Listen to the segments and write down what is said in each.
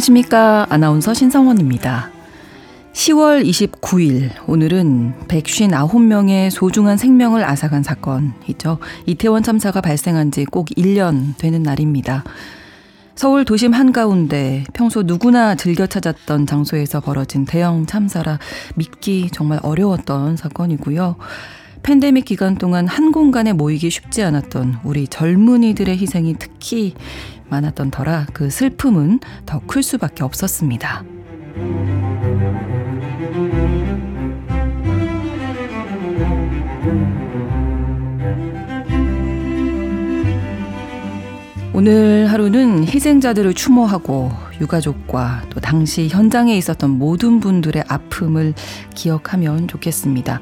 안녕하십니까. 아나운서 신성원입니다. 10월 29일, 오늘은 159명의 소중한 생명을 앗아간 사건이죠. 이태원 참사가 발생한 지 꼭 1년 되는 날입니다. 서울 도심 한가운데 평소 누구나 즐겨 찾았던 장소에서 벌어진 대형 참사라 믿기 정말 어려웠던 사건이고요. 팬데믹 기간 동안 한 공간에 모이기 쉽지 않았던 우리 젊은이들의 희생이 특히 많았던 터라 그 슬픔은 더 클 수밖에 없었습니다. 오늘 하루는 희생자들을 추모하고 유가족과 또 당시 현장에 있었던 모든 분들의 아픔을 기억하면 좋겠습니다.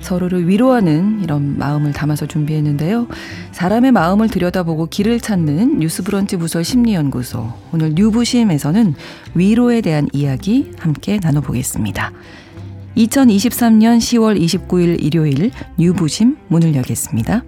서로를 위로하는 이런 마음을 담아서 준비했는데요. 사람의 마음을 들여다보고 길을 찾는 뉴스브런치 부설 심리연구소. 오늘 뉴부심에서는 위로에 대한 이야기 함께 나눠보겠습니다. 2023년 10월 29일 일요일 뉴부심 문을 열겠습니다.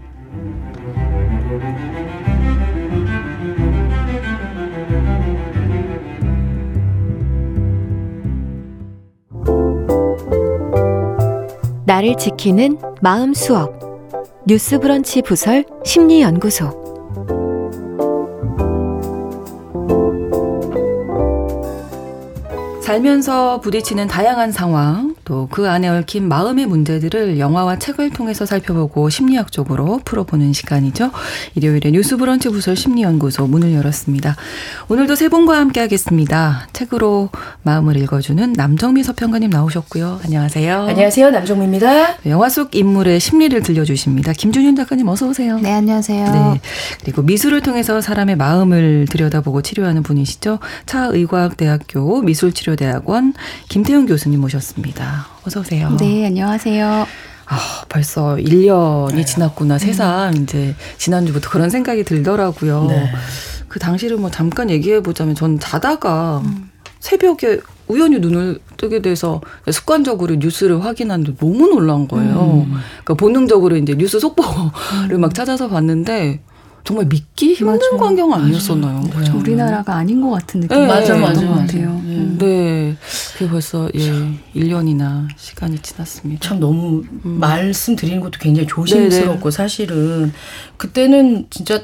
나를 지키는 마음 수업. 뉴스 브런치 부설 심리 연구소. 살면서 부딪히는 다양한 상황, 또 그 안에 얽힌 마음의 문제들을 영화와 책을 통해서 살펴보고 심리학적으로 풀어보는 시간이죠. 일요일에 뉴스 브런치 부설 심리연구소 문을 열었습니다. 오늘도 세 분과 함께 하겠습니다. 책으로 마음을 읽어주는 남정미 서평가님 나오셨고요. 안녕하세요. 안녕하세요. 남정미입니다. 영화 속 인물의 심리를 들려주십니다. 김준윤 작가님 어서 오세요. 네, 안녕하세요. 네. 그리고 미술을 통해서 사람의 마음을 들여다보고 치료하는 분이시죠. 차의과학대학교 미술치료대학원 김태훈 교수님 모셨습니다. 어서 오세요. 네, 안녕하세요. 아, 벌써 1년이 네. 지났구나. 세상 음. 이제 지난주부터 그런 생각이 들더라고요. 네. 그 당시를 뭐 잠깐 얘기해 보자면 전 자다가 음. 새벽에 우연히 눈을 뜨게 돼서 습관적으로 뉴스를 확인하는데 너무 놀란 거예요. 음. 그러니까 본능적으로 이제 뉴스 속보를 음. 막 찾아서 봤는데 정말 믿기 힘든 맞아. 광경 아니었었나요? 네. 우리나라가 아닌 것 같은 느낌. 네, 맞아, 맞아, 맞아. 같아요. 네. 그게 벌써 예, 1년이나 시간이 지났습니다. 참 너무 음. 말씀드리는 것도 굉장히 조심스럽고 네네. 사실은 그때는 진짜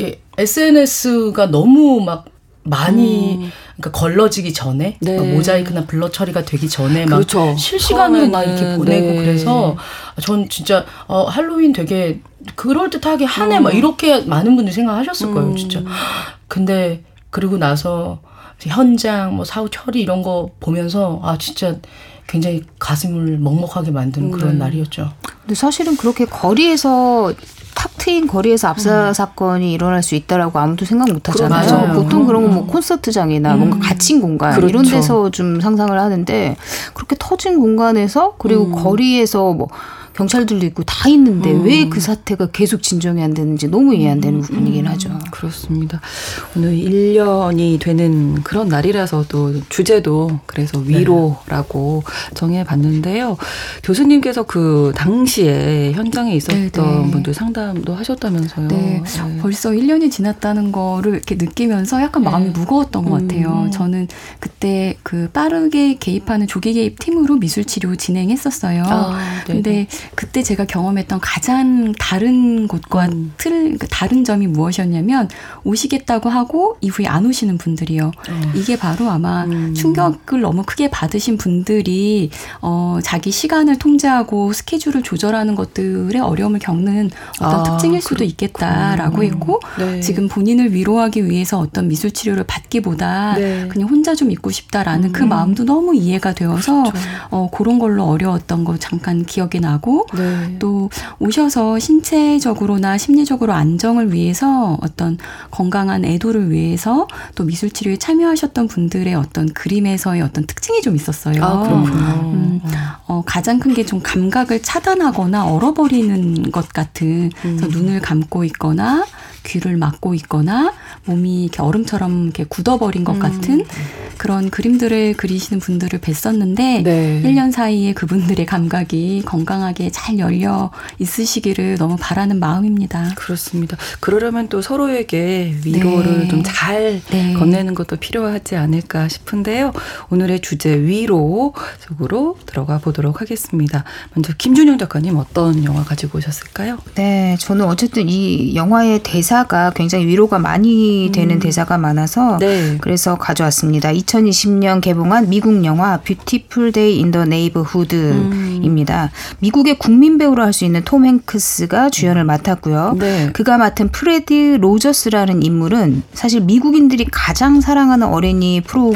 예, SNS가 너무 막 많이 음. 그러니까 걸러지기 전에 네. 그러니까 모자이크나 블러 처리가 되기 전에 막 그렇죠. 실시간으로 막 이렇게 보내고 네. 그래서 전 진짜 어 할로윈 되게 그럴 듯하게 하네 음. 막 이렇게 많은 분들이 생각하셨을 거예요 음. 진짜 근데 그리고 나서 현장 뭐 사후 처리 이런 거 보면서 아 진짜 굉장히 가슴을 먹먹하게 만드는 그런 음. 날이었죠. 근데 사실은 그렇게 거리에서 탁 트인 거리에서 압사 음. 사건이 일어날 수 있다라고 아무도 생각 못 하잖아요. 맞아요. 보통 그런 건뭐 음. 콘서트장이나 음. 뭔가 갇힌 공간 그렇죠. 이런 데서 좀 상상을 하는데 그렇게 터진 공간에서 그리고 음. 거리에서 뭐 경찰들도 있고 다 있는데 음. 왜그 사태가 계속 진정이 안 되는지 너무 이해 안 되는 음. 부분이긴 하죠. 음, 그렇습니다. 오늘 1년이 되는 그런 날이라서 또 주제도 그래서 네. 위로라고 네. 정해봤는데요. 교수님께서 그 당시에 현장에 있었던 네네. 네. 분들 상담도 하셨다면서요. 네. 네. 벌써 1년이 지났다는 거를 이렇게 느끼면서 약간 네. 마음이 무거웠던 것 같아요. 음. 저는 그때 그 빠르게 개입하는 조기 개입 팀으로 미술 치료 진행했었어요. 아, 근데 그때 제가 경험했던 가장 다른 곳과 음. 틀, 그러니까 다른 점이 무엇이었냐면 오시겠다고 하고 이후에 안 오시는 분들이요. 어. 이게 바로 아마 음. 충격을 너무 크게 받으신 분들이 어, 자기 시간을 통제하고 스케줄을 조절하는 것들의 어려움을 겪는 어떤 아, 특징일 수도 그렇구나. 있겠다라고 했고 네. 지금 본인을 위로하기 위해서 어떤 미술 치료를 받기보다 네. 그냥 혼자 좀 있고 싶다라는 그 음. 그 마음도 너무 이해가 되어서 그렇죠. 어, 그런 걸로 어려웠던 거 잠깐 기억이 나고 네. 또 오셔서 신체적으로나 심리적으로 안정을 위해서 어떤 건강한 애도를 위해서 또 미술 치료에 참여하셨던 분들의 어떤 그림에서의 어떤 특징이 좀 있었어요. 아, 그렇군요. 음, 어, 가장 큰 게 좀 감각을 차단하거나 얼어버리는 것 같은 음. 눈을 감고 있거나 귀를 막고 있거나 몸이 이렇게 얼음처럼 이렇게 굳어버린 것 음. 같은 그런 그림들을 그리시는 분들을 뵀었는데 네. 1년 사이에 그분들의 감각이 건강하게 잘 열려 있으시기를 너무 바라는 마음입니다. 그렇습니다. 그러려면 또 서로에게 위로를 네. 좀잘 네. 건네는 것도 필요하지 않을까 싶은데요. 오늘의 주제 위로 속으로 들어가 보도록 하겠습니다. 먼저 김준영 작가님 어떤 영화 가지고 오셨을까요? 네, 저는 어쨌든 이 영화의 대사가 굉장히 위로가 많이 되는 음. 대사가 많아서 네. 그래서 가져왔습니다. 2020년 개봉한 미국 영화 뷰티풀 데이 인 더 네이버후드입니다. 미국의 국민 배우로 할 수 있는 톰 행크스가 주연을 맡았고요. 네. 그가 맡은 프레드 로저스라는 인물은 사실 미국인들이 가장 사랑하는 어린이 프로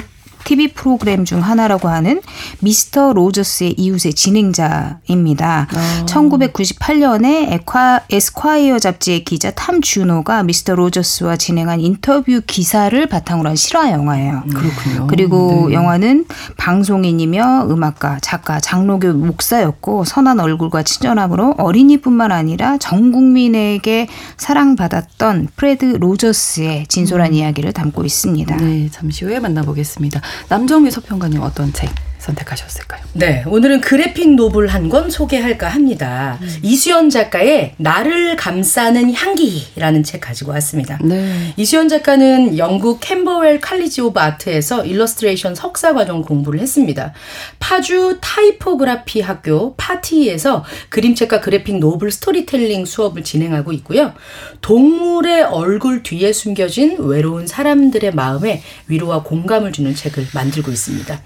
TV 프로그램 중 하나라고 하는 미스터 로저스의 이웃의 진행자입니다. 아. 1998년에 에콰, 에스콰이어 잡지의 기자 탐 주노가 미스터 로저스와 진행한 인터뷰 기사를 바탕으로 한 실화 영화예요. 음. 그렇군요. 그리고 네. 영화는 방송인이며 음악가, 작가, 장로교 목사였고 선한 얼굴과 친절함으로 어린이뿐만 아니라 전 국민에게 사랑받았던 프레드 로저스의 진솔한 음. 이야기를 담고 있습니다. 네, 잠시 후에 만나보겠습니다. 남정미 서평가님 어떤 책 선택하셨을까요? 네, 오늘은 그래픽 노블 한 권 소개할까 합니다. 음. 이수연 작가의 나를 감싸는 향기라는 책 가지고 왔습니다. 네. 이수연 작가는 영국 캠버웰 칼리지 오브 아트에서 일러스트레이션 석사 과정 공부를 했습니다. 파주 타이포그라피 학교 파티에서 그림책과 그래픽 노블 스토리텔링 수업을 진행하고 있고요. 동물의 얼굴 뒤에 숨겨진 외로운 사람들의 마음에 위로와 공감을 주는 책을 만들고 있습니다.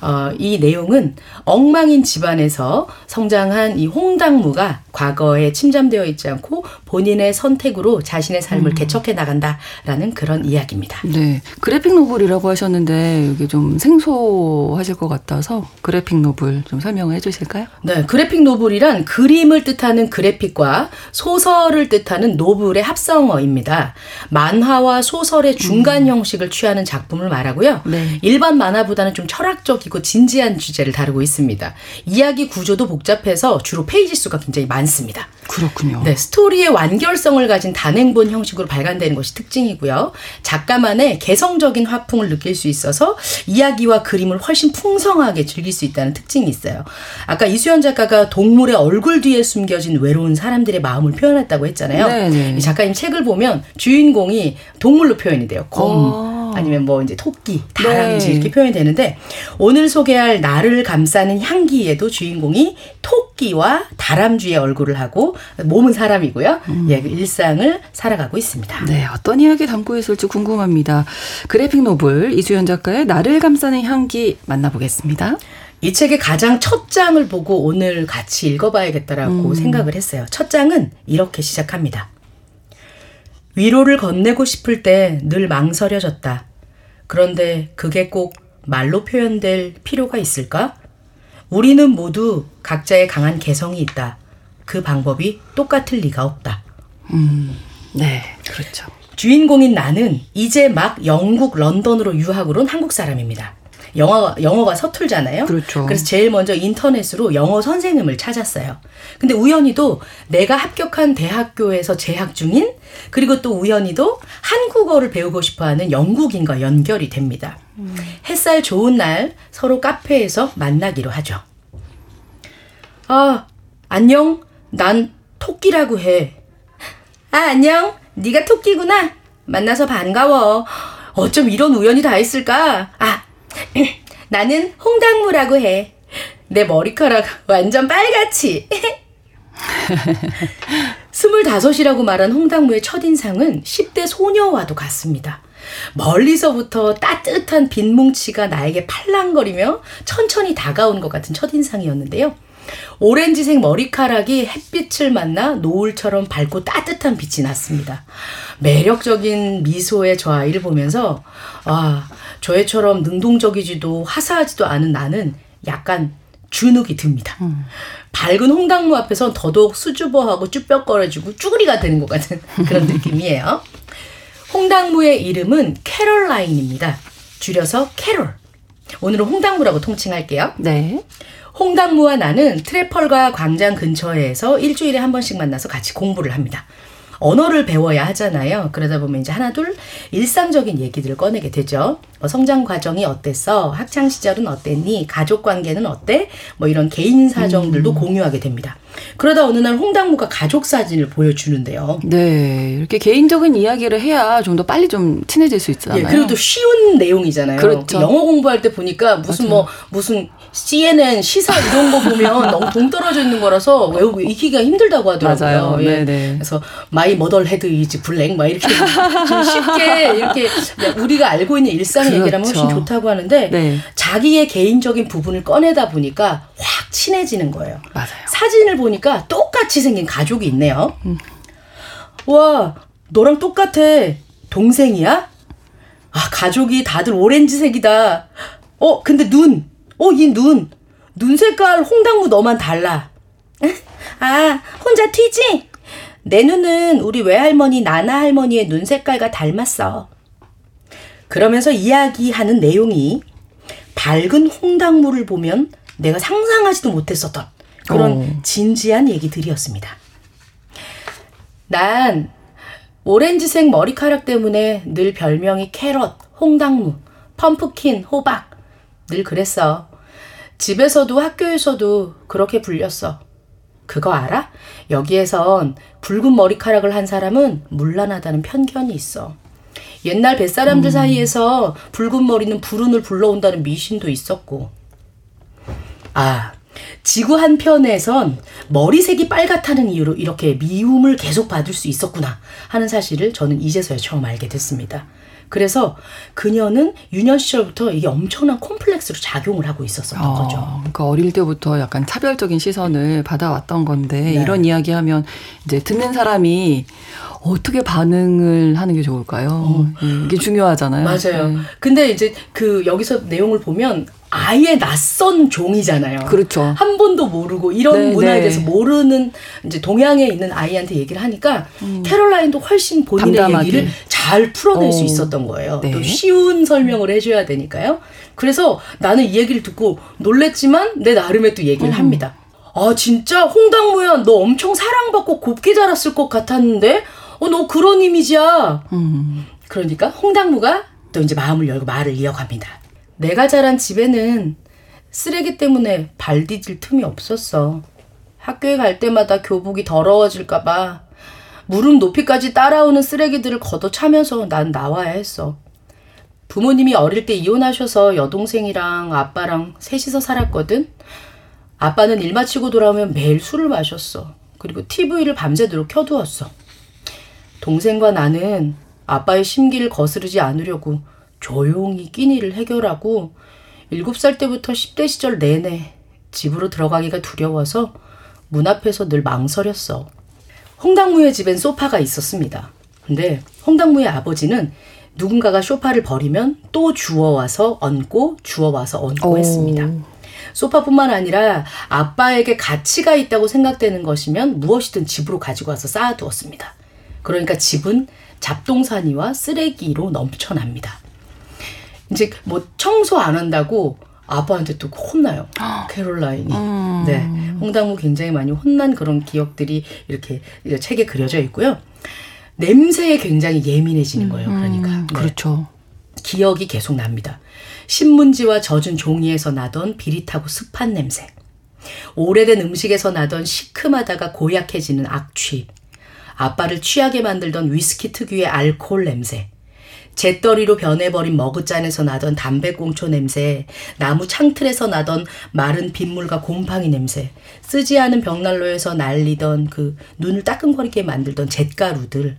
어, 이 내용은 엉망인 집안에서 성장한 이 홍당무가 과거에 침잠되어 있지 않고 본인의 선택으로 자신의 삶을 음. 개척해 나간다라는 그런 이야기입니다. 네. 그래픽 노블이라고 하셨는데 이게 좀 생소하실 것 같아서 그래픽 노블 좀 설명해 주실까요? 네. 그래픽 노블이란 그림을 뜻하는 그래픽과 소설을 뜻하는 노블의 합성어입니다. 만화와 소설의 중간 음. 형식을 취하는 작품을 말하고요. 네. 일반 만화보다는 좀 철학적이고 진 지한 주제를 다루고 있습니다. 이야기 구조도 복잡해서 주로 페이지 수가 굉장히 많습니다. 그렇군요. 네, 스토리의 완결성을 가진 단행본 형식으로 발간되는 것이 특징이고요. 작가만의 개성적인 화풍을 느낄 수 있어서 이야기와 그림을 훨씬 풍성하게 즐길 수 있다는 특징이 있어요. 아까 이수연 작가가 동물의 얼굴 뒤에 숨겨진 외로운 사람들의 마음을 표현했다고 했잖아요. 네네. 네. 작가님 책을 보면 주인공이 동물로 표현이 돼요. 곰. 어. 아니면 뭐 이제 토끼, 다람쥐 네. 이렇게 표현이 되는데 오늘 소개할 나를 감싸는 향기에도 주인공이 토끼와 다람쥐의 얼굴을 하고 몸은 사람이고요. 음. 예, 그 일상을 살아가고 있습니다. 네, 어떤 이야기 담고 있을지 궁금합니다. 그래픽 노블 이수연 작가의 나를 감싸는 향기 만나보겠습니다. 이 책의 가장 첫 장을 보고 오늘 같이 읽어봐야겠다라고 음. 생각을 했어요. 첫 장은 이렇게 시작합니다. 위로를 건네고 싶을 때 늘 망설여졌다. 그런데 그게 꼭 말로 표현될 필요가 있을까? 우리는 모두 각자의 강한 개성이 있다. 그 방법이 똑같을 리가 없다. 음, 네, 그렇죠. 주인공인 나는 이제 막 영국 런던으로 유학을 온 한국 사람입니다. 영어, 영어가 서툴잖아요. 그렇죠. 그래서 제일 먼저 인터넷으로 영어 선생님을 찾았어요. 근데 우연히도 내가 합격한 대학교에서 재학 중인 그리고 또 우연히도 한국어를 배우고 싶어 하는 영국인과 연결이 됩니다. 음. 햇살 좋은 날 서로 카페에서 만나기로 하죠. 아, 안녕. 난 토끼라고 해. 아, 안녕. 네가 토끼구나. 만나서 반가워. 어쩜 이런 우연이 다 있을까? 아, 나는 홍당무라고 해. 내 머리카락 완전 빨갛지. 스물다섯이라고 말한 홍당무의 첫인상은 10대 소녀와도 같습니다. 멀리서부터 따뜻한 빈뭉치가 나에게 팔랑거리며 천천히 다가온 것 같은 첫인상이었는데요. 오렌지색 머리카락이 햇빛을 만나 노을처럼 밝고 따뜻한 빛이 났습니다. 매력적인 미소의 저 아이를 보면서, 아, 저애처럼 능동적이지도 화사하지도 않은 나는 약간 주눅이 듭니다. 음. 밝은 홍당무 앞에선 더더욱 수줍어하고 쭈뼛거려지고 쭈구리가 되는 것 같은 그런 느낌이에요. 홍당무의 이름은 캐럴라인입니다. 줄여서 캐롤. 오늘은 홍당무라고 통칭할게요. 네. 홍당무와 나는 트래펄과 광장 근처에서 일주일에 한 번씩 만나서 같이 공부를 합니다. 언어를 배워야 하잖아요. 그러다 보면 이제 하나 둘 일상적인 얘기들을 꺼내게 되죠. 어, 성장 과정이 어땠어? 학창 시절은 어땠니? 가족 관계는 어때? 뭐 이런 개인 사정들도 음. 공유하게 됩니다. 그러다 어느 날 홍당무가 가족 사진을 보여주는데요. 네, 이렇게 개인적인 이야기를 해야 좀 더 빨리 좀 친해질 수 있잖아요. 예, 그리고 또 쉬운 내용이잖아요. 그렇죠. 영어 공부할 때 보니까 무슨 맞아요. 뭐 무슨 CNN 시사 이런 거 보면 너무 동떨어져 있는 거라서 외우고 익히기가 힘들다고 하더라고요. 맞아요. 예. 네네. 그래서 my mother head is black 막 이렇게 좀 쉽게 이렇게 우리가 알고 있는 일상 그렇죠. 얘기라면 훨씬 좋다고 하는데 네. 자기의 개인적인 부분을 꺼내다 보니까 확 친해지는 거예요. 맞아요. 사진을 보니까 똑같이 생긴 가족이 있네요. 음. 와, 너랑 똑같아. 동생이야? 아, 가족이 다들 오렌지색이다. 어, 근데 눈. 어, 이 눈. 눈 색깔 홍당무 너만 달라. 아, 혼자 튀지? 내 눈은 우리 외할머니 나나 할머니의 눈 색깔과 닮았어. 그러면서 이야기하는 내용이 밝은 홍당무를 보면 내가 상상하지도 못했었던 그런 어. 진지한 얘기들이었습니다. 난 오렌지색 머리카락 때문에 늘 별명이 carrot, 홍당무, pumpkin, 호박 늘 그랬어. 집에서도 학교에서도 그렇게 불렸어. 그거 알아? 여기에선 붉은 머리카락을 한 사람은 물란하다는 편견이 있어. 옛날 뱃사람들 음. 사이에서 붉은 머리는 불운을 불러온다는 미신도 있었고. 아, 지구 한편에선 머리색이 빨갛다는 이유로 이렇게 미움을 계속 받을 수 있었구나 하는 사실을 저는 이제서야 처음 알게 됐습니다. 그래서 그녀는 유년 시절부터 이게 엄청난 콤플렉스로 작용을 하고 있었던 어, 거죠. 그러니까 어릴 때부터 약간 차별적인 시선을 받아왔던 건데 네. 이런 이야기하면 이제 듣는 사람이 어떻게 반응을 하는 게 좋을까요? 어. 예, 이게 중요하잖아요. 맞아요. 네. 근데 이제 그 여기서 내용을 보면 아예 낯선 종이잖아요. 그렇죠. 한 번도 모르고 이런 네, 문화에 네. 대해서 모르는 이제 동양에 있는 아이한테 얘기를 하니까 음. 캐롤라인도 훨씬 본인의 담담하게. 얘기를 잘 풀어낼 어. 수 있었던 거예요. 네. 또 쉬운 설명을 해줘야 되니까요. 그래서 나는 이 얘기를 듣고 놀랬지만 내 나름의 또 얘기를 음. 합니다. 아 진짜 홍당무야 너 엄청 사랑받고 곱게 자랐을 것 같았는데 어 너 그런 이미지야. 음. 그러니까 홍당무가 또 이제 마음을 열고 말을 이어갑니다. 내가 자란 집에는 쓰레기 때문에 발 디딜 틈이 없었어. 학교에 갈 때마다 교복이 더러워질까봐 무릎 높이까지 따라오는 쓰레기들을 걷어 차면서 난 나와야 했어. 부모님이 어릴 때 이혼하셔서 여동생이랑 아빠랑 셋이서 살았거든. 아빠는 일 마치고 돌아오면 매일 술을 마셨어. 그리고 TV를 밤새도록 켜두었어. 동생과 나는 아빠의 심기를 거스르지 않으려고 조용히 끼니를 해결하고 7살 때부터 10대 시절 내내 집으로 들어가기가 두려워서 문 앞에서 늘 망설였어. 홍당무의 집엔 소파가 있었습니다. 근데 홍당무의 아버지는 누군가가 소파를 버리면 또 주워와서 얹고 주워와서 얹고 오. 했습니다. 소파뿐만 아니라 아빠에게 가치가 있다고 생각되는 것이면 무엇이든 집으로 가지고 와서 쌓아두었습니다. 그러니까 집은 잡동사니와 쓰레기로 넘쳐납니다. 이제 뭐 청소 안 한다고 아빠한테 또 혼나요. 캐롤라인이. 음. 네. 홍당무 굉장히 많이 혼난 그런 기억들이 이렇게 책에 그려져 있고요. 냄새에 굉장히 예민해지는 거예요. 그러니까. 음, 네. 그렇죠. 기억이 계속 납니다. 신문지와 젖은 종이에서 나던 비릿하고 습한 냄새. 오래된 음식에서 나던 시큼하다가 고약해지는 악취. 아빠를 취하게 만들던 위스키 특유의 알코올 냄새. 잿더리로 변해버린 머그잔에서 나던 담배꽁초 냄새, 나무 창틀에서 나던 마른 빗물과 곰팡이 냄새, 쓰지 않은 벽난로에서 날리던 그 눈을 따끔거리게 만들던 잿가루들,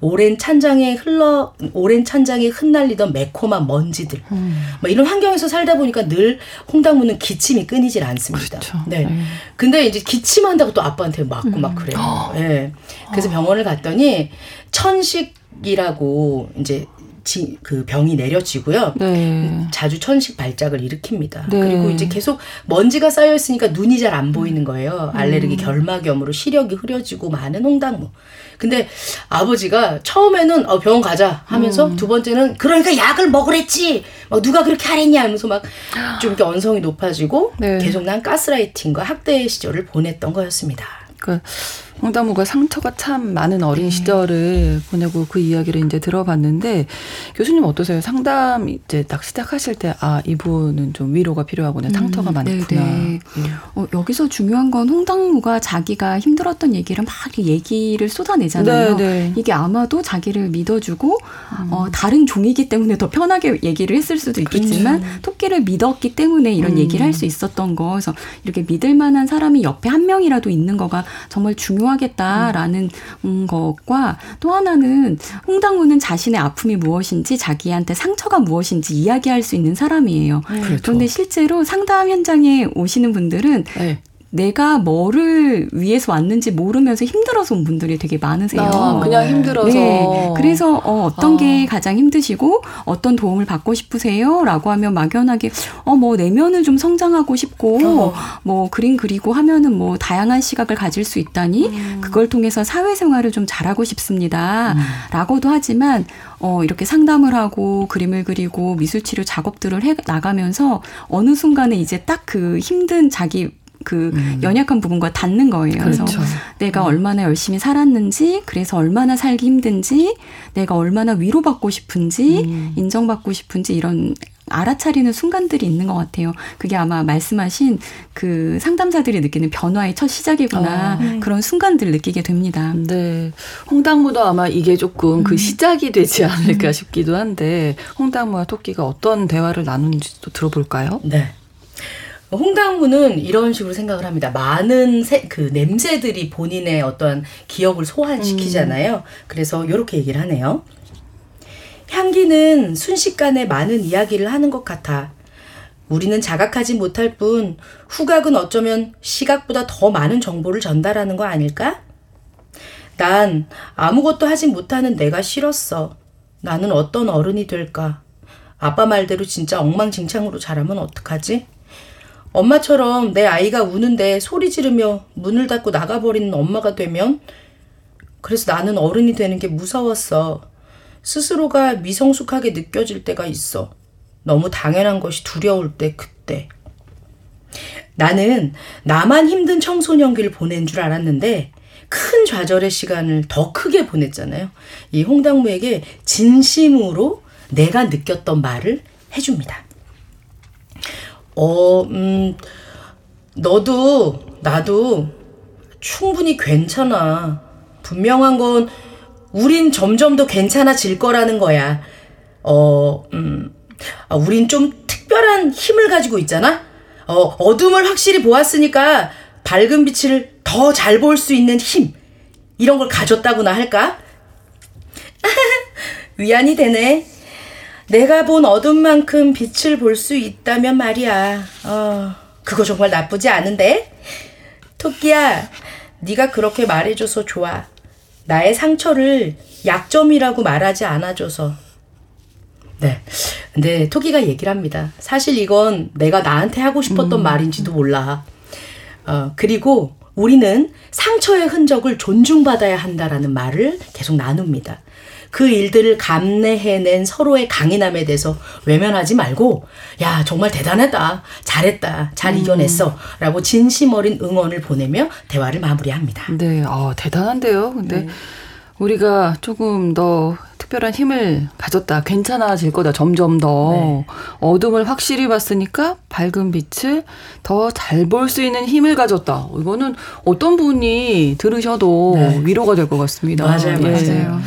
오랜 찬장에 흘러 오랜 찬장에 흩날리던 매콤한 먼지들, 음. 뭐 이런 환경에서 살다 보니까 늘 홍당무는 기침이 끊이질 않습니다. 그렇죠. 네. 네. 근데 이제 기침한다고 또 아빠한테 맞고 음. 막 그래요. 어. 네. 그래서 병원을 갔더니 천식이라고 이제 지, 그 병이 내려지고요. 네. 자주 천식 발작을 일으킵니다. 네. 그리고 이제 계속 먼지가 쌓여 있으니까 눈이 잘 안 보이는 거예요. 알레르기 음. 결막염으로 시력이 흐려지고 많은 홍당무. 근데 아버지가 처음에는 어 병원 가자 하면서 음. 두 번째는 그러니까 약을 먹으랬지. 막 누가 그렇게 하랬냐 하면서 막 좀 이렇게 언성이 높아지고 네. 계속 난 가스라이팅과 학대 시절을 보냈던 거였습니다. 그 홍다무가 상처가 참 많은 어린 네. 시절을 보내고 그 이야기를 이제 들어봤는데 교수님 어떠세요? 상담 이제 딱 시작하실 때 아 이분은 좀 위로가 필요하구나 상처가 음, 많구나. 네. 예. 어, 여기서 중요한 건 홍당무가 자기가 힘들었던 얘기를 막 얘기를 쏟아내잖아요. 네, 네. 이게 아마도 자기를 믿어주고 음. 어, 다른 종이기 때문에 더 편하게 얘기를 했을 수도 있겠지만 그렇죠. 토끼를 믿었기 때문에 이런 음. 얘기를 할 수 있었던 거. 그래서 이렇게 믿을 만한 사람이 옆에 한 명이라도 있는 거가 정말 중요 하겠다라는 음. 것과 또 하나는 홍당무는 자신의 아픔이 무엇인지 자기한테 상처가 무엇인지 이야기할 수 있는 사람이에요. 그렇죠. 그런데 실제로 상담 현장에 오시는 분들은 네. 내가 뭐를 위해서 왔는지 모르면서 힘들어서 온 분들이 되게 많으세요. 아, 그냥 힘들어서. 네. 그래서 어, 어떤 아. 게 가장 힘드시고 어떤 도움을 받고 싶으세요? 라고 하면 막연하게 어, 뭐 내면을 좀 성장하고 싶고 어. 뭐 그림 그리고 하면은 뭐 다양한 시각을 가질 수 있다니 음. 그걸 통해서 사회생활을 좀 잘하고 싶습니다. 음. 라고도 하지만 어, 이렇게 상담을 하고 그림을 그리고 미술치료 작업들을 해 나가면서 어느 순간에 이제 딱 그 힘든 자기 그 음. 연약한 부분과 닿는 거예요. 그렇죠. 그래서 내가 음. 얼마나 열심히 살았는지, 그래서 얼마나 살기 힘든지, 내가 얼마나 위로받고 싶은지, 음. 인정받고 싶은지 이런 알아차리는 순간들이 있는 것 같아요. 그게 아마 말씀하신 그 상담사들이 느끼는 변화의 첫 시작이구나. 어. 그런 순간들을 느끼게 됩니다. 네. 홍당무도 아마 이게 조금 그 음. 그 시작이 되지 않을까 음. 싶기도 한데, 홍당무와 토끼가 어떤 대화를 나누는지도 들어볼까요? 네. 홍당무는 이런 식으로 생각을 합니다. 많은 세, 그 냄새들이 본인의 어떤 기억을 소환시키잖아요. 음. 그래서 이렇게 얘기를 하네요. 향기는 순식간에 많은 이야기를 하는 것 같아. 우리는 자각하지 못할 뿐 후각은 어쩌면 시각보다 더 많은 정보를 전달하는 거 아닐까? 난 아무것도 하지 못하는 내가 싫었어. 나는 어떤 어른이 될까? 아빠 말대로 진짜 엉망진창으로 자라면 어떡하지? 엄마처럼 내 아이가 우는데 소리 지르며 문을 닫고 나가버리는 엄마가 되면 그래서 나는 어른이 되는 게 무서웠어. 스스로가 미성숙하게 느껴질 때가 있어. 너무 당연한 것이 두려울 때 그때. 나는 나만 힘든 청소년기를 보낸 줄 알았는데 큰 좌절의 시간을 더 크게 보냈잖아요. 이 홍당무에게 진심으로 내가 느꼈던 말을 해줍니다. 어, 음, 너도, 나도 충분히 괜찮아. 분명한 건 우린 점점 더 괜찮아질 거라는 거야. 어, 음, 아, 우린 좀 특별한 힘을 가지고 있잖아? 어, 어둠을 확실히 보았으니까 밝은 빛을 더 잘 볼 수 있는 힘. 이런 걸 가졌다고나 할까? 위안이 되네. 내가 본 어둠만큼 빛을 볼 수 있다면 말이야. 어, 그거 정말 나쁘지 않은데? 토끼야, 네가 그렇게 말해줘서 좋아. 나의 상처를 약점이라고 말하지 않아줘서. 네. 근데 토끼가 얘기를 합니다. 사실 이건 내가 나한테 하고 싶었던 음. 말인지도 몰라. 어, 그리고 우리는 상처의 흔적을 존중받아야 한다라는 말을 계속 나눕니다. 그 일들을 감내해낸 서로의 강인함에 대해서 외면하지 말고 야 정말 대단하다 잘했다 잘 음. 이겨냈어 라고 진심 어린 응원을 보내며 대화를 마무리합니다. 네, 어, 대단한데요. 근데 네. 우리가 조금 더 특별한 힘을 가졌다. 괜찮아질 거다. 점점 더 네. 어둠을 확실히 봤으니까 밝은 빛을 더 잘 볼 수 있는 힘을 가졌다. 이거는 어떤 분이 들으셔도 네. 위로가 될 것 같습니다. 맞아요, 예. 맞아요.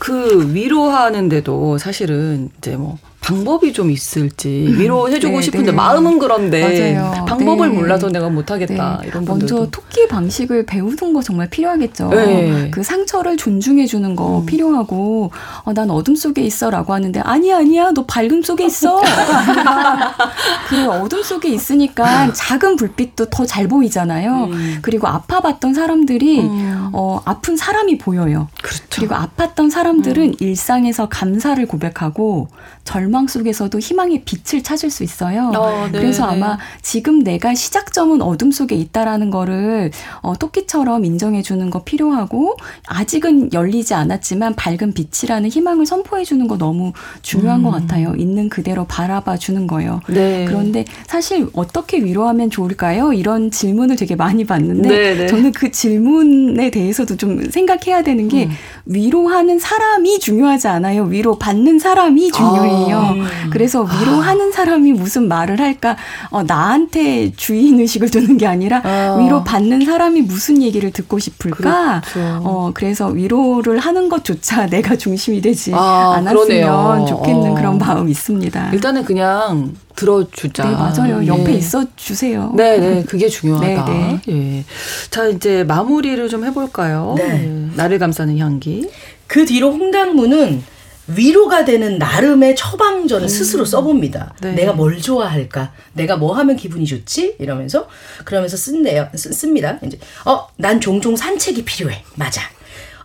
그 위로하는데도 사실은 이제 뭐 방법이 좀 있을지 위로해주고 네, 싶은데 네. 마음은 그런데 맞아요. 방법을 네. 몰라서 내가 못하겠다 네. 이런 분들도. 먼저 토끼 방식을 배우는 거 정말 필요하겠죠. 네. 그 상처를 존중해주는 거 음. 필요하고 어, 난 어둠 속에 있어라고 하는데 아니야 아니야 너 밝음 속에 있어. 그 어둠 속에 있으니까 작은 불빛도 더 잘 보이잖아요. 음. 그리고 아파봤던 사람들이 음. 어, 아픈 사람이 보여요. 그렇죠. 그리고 아팠던 사람들은 음. 일상에서 감사를 고백하고 절망 속에서도 희망의 빛을 찾을 수 있어요. 어, 네, 그래서 네. 아마 지금 내가 시작점은 어둠 속에 있다라는 거를 어, 토끼처럼 인정해 주는 거 필요하고 아직은 열리지 않았지만 밝은 빛이라는 희망을 선포해 주는 거 너무 중요한 음. 것 같아요. 있는 그대로 바라봐 주는 거예요. 네. 그런데 사실 어떻게 위로하면 좋을까요? 이런 질문을 되게 많이 받는데 네, 네. 저는 그 질문에 대해서도 좀 생각해야 되는 게 음. 위로하는 사람이 중요하지 않아요. 위로 받는 사람이 중요해요. 아, 음. 그래서 위로하는 사람이 무슨 말을 할까? 어, 나한테 주인 의식을 두는 게 아니라 아. 위로 받는 사람이 무슨 얘기를 듣고 싶을까? 그렇죠. 어, 그래서 위로를 하는 것조차 내가 중심이 되지 아, 않았으면 그러네요. 좋겠는 어. 그런 마음이 있습니다. 일단은 그냥 들어주자. 네, 맞아요. 옆에 예. 있어 주세요. 네, 네. 그게 중요하다. 네, 네. 예. 자, 이제 마무리를 좀 해볼까요? 네. 예. 나를 감싸는 향기. 그 뒤로 홍당무는 위로가 되는 나름의 처방전을 음. 스스로 써봅니다. 네. 내가 뭘 좋아할까? 내가 뭐 하면 기분이 좋지? 이러면서 그러면서 쓴대요. 쓰, 씁니다. 이제 어, 난 종종 산책이 필요해. 맞아.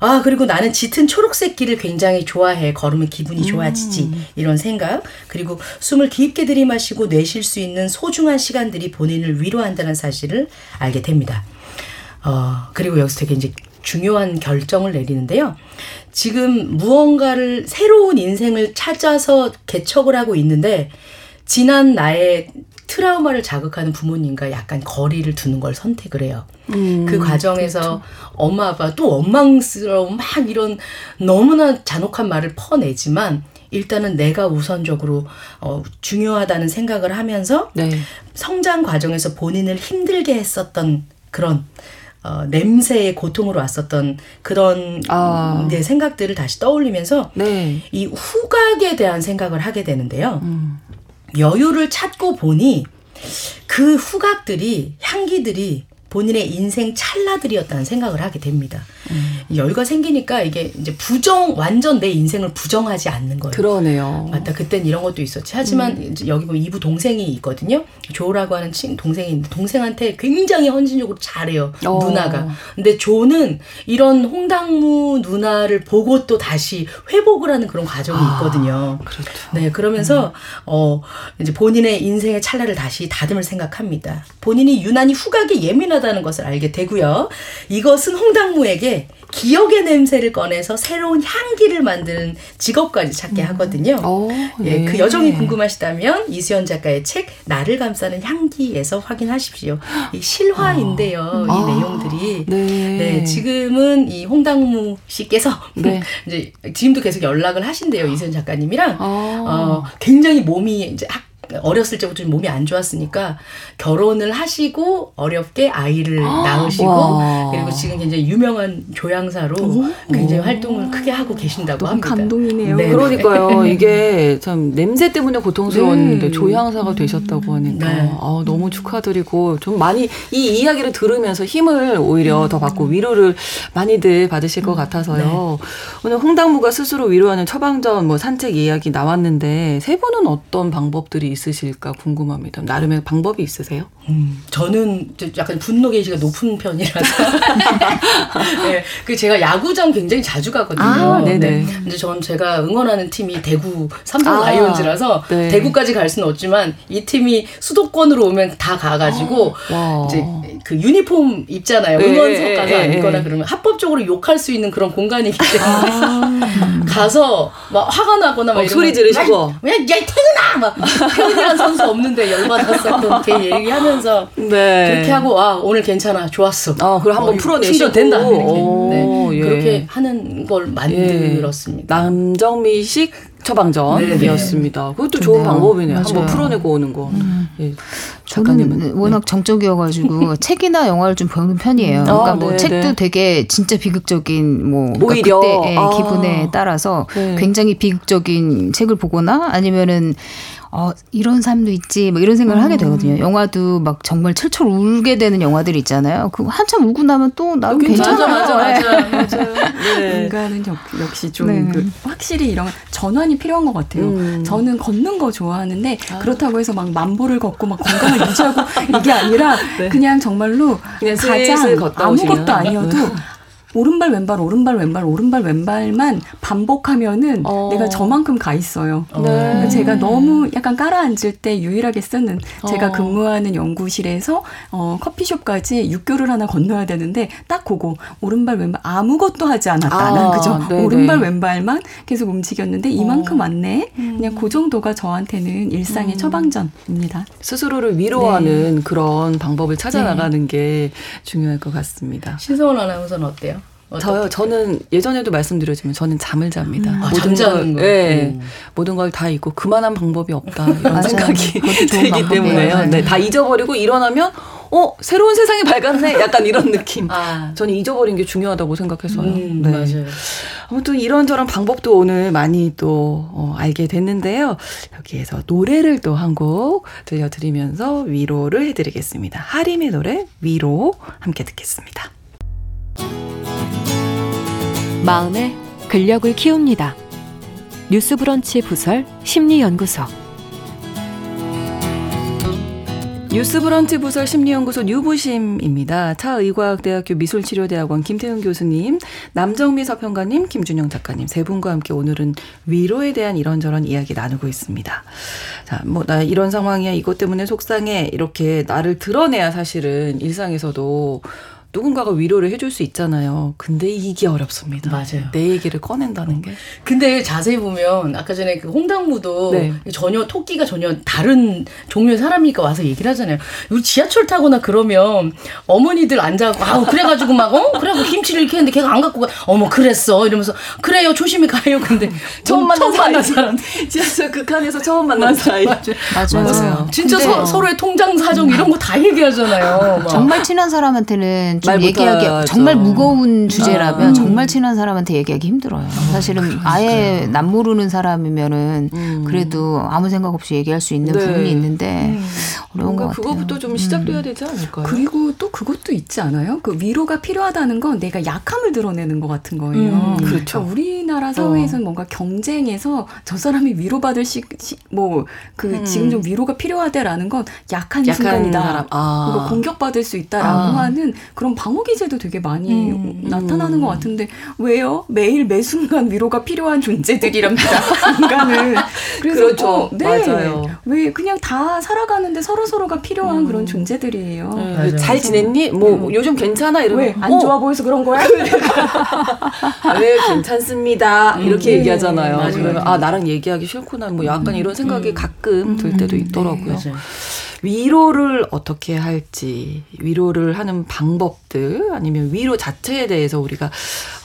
아, 그리고 나는 짙은 초록색 길을 굉장히 좋아해. 걸으면 기분이 좋아지지. 음. 이런 생각. 그리고 숨을 깊게 들이마시고 내쉴 수 있는 소중한 시간들이 본인을 위로한다는 사실을 알게 됩니다. 어, 그리고 여기서 되게 이제 중요한 결정을 내리는데요. 지금 무언가를 새로운 인생을 찾아서 개척을 하고 있는데 지난 나의 트라우마를 자극하는 부모님과 약간 거리를 두는 걸 선택을 해요. 음, 그 과정에서 그렇죠. 엄마 아빠 또 원망스러운 막 이런 너무나 잔혹한 말을 퍼내지만 일단은 내가 우선적으로 어, 중요하다는 생각을 하면서 네. 성장 과정에서 본인을 힘들게 했었던 그런 어, 냄새의 고통으로 왔었던 그런 아. 네, 생각들을 다시 떠올리면서 네. 이 후각에 대한 생각을 하게 되는데요. 음. 여유를 찾고 보니 그 후각들이 향기들이 본인의 인생 찰나들이었다는 생각을 하게 됩니다. 음. 여유가 생기니까 이게 이제 부정 완전 내 인생을 부정하지 않는 거예요. 그러네요. 맞다. 그땐 이런 것도 있었지. 하지만 음. 이제 여기 보면 이부 동생이 있거든요. 조라고 하는 친 동생이 있는데 동생한테 굉장히 헌신적으로 잘해요. 어. 누나가. 근데 조는 이런 홍당무 누나를 보고 또 다시 회복을 하는 그런 과정이 아, 있거든요. 아, 그렇죠. 네, 그러면서 음. 어 이제 본인의 인생의 찰나를 다시 다듬을 생각합니다. 본인이 유난히 후각에 예민하다 는 것을 알게 되고요. 이것은 홍당무에게 기억의 냄새를 꺼내서 새로운 향기를 만드는 직업까지 찾게 음. 하거든요. 오, 예, 네. 그 여정이 궁금하시다면 이수연 작가의 책 나를 감싸는 향기에서 확인하십시오. 이 실화인데요. 아. 이 아, 내용들이 네. 네. 지금은 이 홍당무 씨께서 네. 이제 지금도 계속 연락을 하신대요. 이수연 작가님이랑 아. 어, 굉장히 몸이 이제 학 어렸을 때부터 몸이 안 좋았으니까 결혼을 하시고 어렵게 아이를 아, 낳으시고 와. 그리고 지금 굉장히 유명한 조향사로 오. 굉장히 오. 활동을 크게 하고 계신다고 합니다. 감동이네요. 네. 그러니까요. 이게 참 냄새 때문에 고통스러웠는데 네. 조향사가 되셨다고 하니까 네. 아, 너무 축하드리고 좀 많이 이 이야기를 들으면서 힘을 오히려 더 받고 위로를 많이들 받으실 것 같아서요. 네. 오늘 홍당무가 스스로 위로하는 처방전 뭐 산책 이야기 나왔는데 세 분은 어떤 방법들이 있으실까 궁금합니다. 나름의 방법이 있으세요? 음, 저는 약간 분노 게이지가 높은 편이라서. 네, 그 제가 야구장 굉장히 자주 가거든요. 아, 네네. 네. 근데 전 제가 응원하는 팀이 대구 삼성 아, 라이온즈라서 네. 대구까지 갈 수는 없지만 이 팀이 수도권으로 오면 다 가가지고 아, 이제 그 유니폼 입잖아요. 네, 응원석 가서 네, 앉거나 네. 그러면 합법적으로 욕할 수 있는 그런 공간이기 때문에 아, 가서 막 화가 나거나 막 어, 소리 지르시고 야, 야 태근아 막 태근이란 선수 없는데 열받았었던 그 얘기하면서 네. 그렇게 하고 아 오늘 괜찮아 좋았어. 아 그걸 한번 어, 풀어내시고 된다. 네. 예. 그렇게 하는 걸 만들었습니다. 예. 남정미식 처방전이었습니다. 네. 그것도 좋은 방법이네요. 맞아요. 한번 풀어내고 오는 거. 음. 예. 작가님은 저는 워낙 네. 정적이어가지고 책이나 영화를 좀 보는 편이에요. 음. 그러니까 아, 뭐 네네. 책도 되게 진짜 비극적인 뭐 그러니까 오히려 그때 예, 아. 기분에 따라서 네. 굉장히 비극적인 책을 보거나 아니면은 어, 이런 삶도 있지, 뭐 이런 생각을 음. 하게 되거든요. 영화도 막 정말 철철 울게 되는 영화들 있잖아요. 그 한참 울고 나면 또 나도 괜찮아. 맞아, 맞아, 맞아. 네. 인간은 역, 역시 좀 네. 그 확실히 이런 전환이 필요한 것 같아요. 음. 저는 걷는 거 좋아하는데 아. 그렇다고 해서 막 만보를 걷고 막 건강을 유지하고 이게 아니라 네. 그냥 정말로 그냥 가장 아무것도 아니어도 네. 오른발 왼발 오른발 왼발 오른발 왼발만 반복하면은 어. 내가 저만큼 가 있어요. 네. 그러니까 제가 너무 약간 깔아앉을 때 유일하게 쓰는 제가 어. 근무하는 연구실에서 어, 커피숍까지 육교를 하나 건너야 되는데 딱 그거 오른발 왼발 아무것도 하지 않았다. 아, 그죠? 네네. 오른발 왼발만 계속 움직였는데 이만큼 어. 왔네. 음. 그냥 그 정도가 저한테는 일상의 음. 처방전입니다. 스스로를 위로하는 네. 그런 방법을 찾아 나가는 네. 게 중요할 것 같습니다. 신성원 아나운서는 어때요? 저요. 저는 예전에도 말씀드렸지만 저는 잠을 잡니다. 음. 아, 모든 걸, 네, 모든 걸 다 잊고 그만한 방법이 없다 이런 생각이 들기 때문에요. 네, 다 잊어버리고 일어나면 어 새로운 세상이 밝았네. 약간 이런 느낌. 아. 저는 잊어버린 게 중요하다고 생각해서요. 음, 네. 맞아요. 아무튼 이런저런 방법도 오늘 많이 또 어, 알게 됐는데요. 여기에서 노래를 또 한 곡 들려드리면서 위로를 해드리겠습니다. 하림의 노래 위로 함께 듣겠습니다. 마음의 근력을 키웁니다. 뉴스브런치 부설 심리연구소 뉴스브런치 부설 심리연구소 뉴부심입니다. 차의과학대학교 미술치료대학원 김태훈 교수님, 남정미 서평가님, 김준영 작가님 세 분과 함께 오늘은 위로에 대한 이런저런 이야기 나누고 있습니다. 자, 뭐 나 이런 상황이야, 이것 때문에 속상해 이렇게 나를 드러내야 사실은 일상에서도 누군가가 위로를 해줄 수 있잖아요. 근데 이게 어렵습니다. 맞아요. 내 얘기를 꺼낸다는 게. 근데 자세히 보면 아까 전에 그 홍당무도 네. 전혀 토끼가 전혀 다른 종류의 사람이니까 와서 얘기를 하잖아요. 우리 지하철 타거나 그러면 어머니들 앉아고 아우 그래가지고 막 어? 그래고 김치를 이렇게 했는데 걔가 안 갖고 가. 어머 그랬어 이러면서 그래요 조심히 가요. 근데 처음 만난 처음 만난 사람 지하철 극한에서 처음 만난 사이. 맞아요. 맞아요. 진짜 서, 서로의 통장 사정 이런 거 다 얘기하잖아요. 정말 친한 사람한테는 좀 얘기하기 정말 무거운 주제라면 음. 정말 친한 사람한테 얘기하기 힘들어요. 사실은 그러니까요. 아예 남 모르는 사람이면은 음. 그래도 아무 생각 없이 얘기할 수 있는 네. 부분이 있는데 음. 어려운 것 같아요. 그거부터 좀 시작돼야 음. 되지 않을까요? 그리고 또 그것도 있지 않아요? 그 위로가 필요하다는 건 내가 약함을 드러내는 것 같은 거예요. 음. 그렇죠. 그러니까 우리나라 사회에서는 어. 뭔가 경쟁에서 저 사람이 위로받을 시, 뭐그 음. 지금 좀 위로가 필요하다라는 건 약한, 약한 순간이다. 아. 그리고 공격받을 수 있다라고 아. 하는 그런 방어 기제도 되게 많이 음, 나타나는 음. 것 같은데 왜요? 매일 매 순간 위로가 필요한 존재들이랍니다. 인간은 그래서 그렇죠. 어, 네. 맞아요. 왜 그냥 다 살아가는데 서로 서로가 필요한 음. 그런 존재들이에요. 네. 잘 지냈니? 뭐 네. 요즘 괜찮아? 이러면 왜안 어. 좋아 보여서 그런 거야? 왜 괜찮습니다. 이렇게 네. 얘기하잖아요. 맞아요. 그러면 아 나랑 얘기하기 싫구나. 뭐 약간 이런 생각이 음. 가끔 들 때도 네. 있더라고요. 위로를 어떻게 할지, 위로를 하는 방법들, 아니면 위로 자체에 대해서 우리가,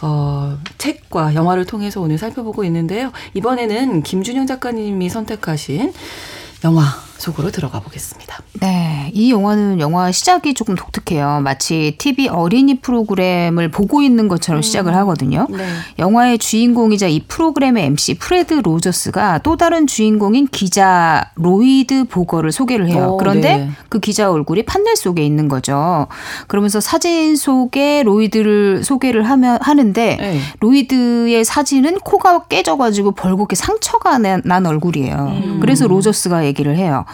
어, 책과 영화를 통해서 오늘 살펴보고 있는데요. 이번에는 김준영 작가님이 선택하신 영화 속으로 들어가 보겠습니다. 네, 이 영화는 영화 시작이 조금 독특해요. 마치 TV 어린이 프로그램을 보고 있는 것처럼 음. 시작을 하거든요. 네. 영화의 주인공이자 이 프로그램의 MC 프레드 로저스가 또 다른 주인공인 기자 로이드 보거를 소개를 해요. 오, 그런데 네. 그 기자 얼굴이 판넬 속에 있는 거죠. 그러면서 사진 속에 로이드를 소개를 하면 하는데 네. 로이드의 사진은 코가 깨져가지고 벌겋게 상처가 난, 난 얼굴이에요. 음. 그래서 로저스가 얘기를 해요.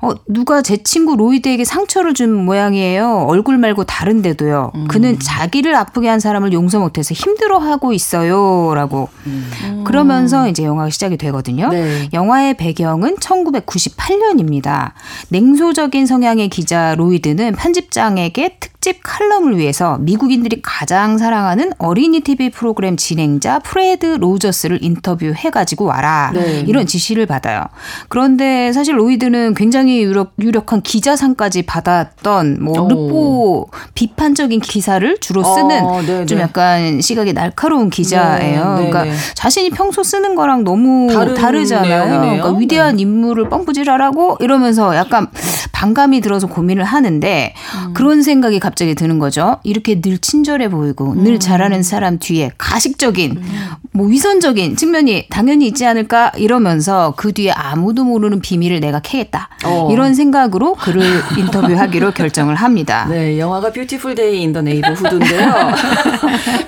어, 누가 제 친구 로이드에게 상처를 준 모양이에요. 얼굴 말고 다른데도요. 음. 그는 자기를 아프게 한 사람을 용서 못해서 힘들어하고 있어요. 라고. 음. 그러면서 이제 영화가 시작이 되거든요. 네. 영화의 배경은 1998년입니다. 냉소적인 성향의 기자 로이드는 편집장에게 특 특집 칼럼을 위해서 미국인들이 가장 사랑하는 어린이 TV 프로그램 진행자 프레드 로저스를 인터뷰해가지고 와라. 네. 이런 지시를 받아요. 그런데 사실 로이드는 굉장히 유력, 유력한 기자상까지 받았던 뭐 르포 비판적인 기사를 주로 쓰는 어, 좀 약간 시각이 날카로운 기자예요. 네, 그러니까 자신이 평소 쓰는 거랑 너무 다르잖아요. 그러니까 위대한 네. 인물을 뻔뻔하라고 이러면서 약간 반감이 들어서 고민을 하는데 음. 그런 생각이 갑자기 드는 거죠. 이렇게 늘 친절해 보이고 음. 늘 잘하는 사람 뒤에 가식적인 음. 뭐 위선적인 측면이 당연히 있지 않을까 이러면서 그 뒤에 아무도 모르는 비밀을 내가 캐겠다. 어. 이런 생각으로 그를 인터뷰하기로 결정을 합니다. 네, 영화가 Beautiful Day in the Neighborhood인데요.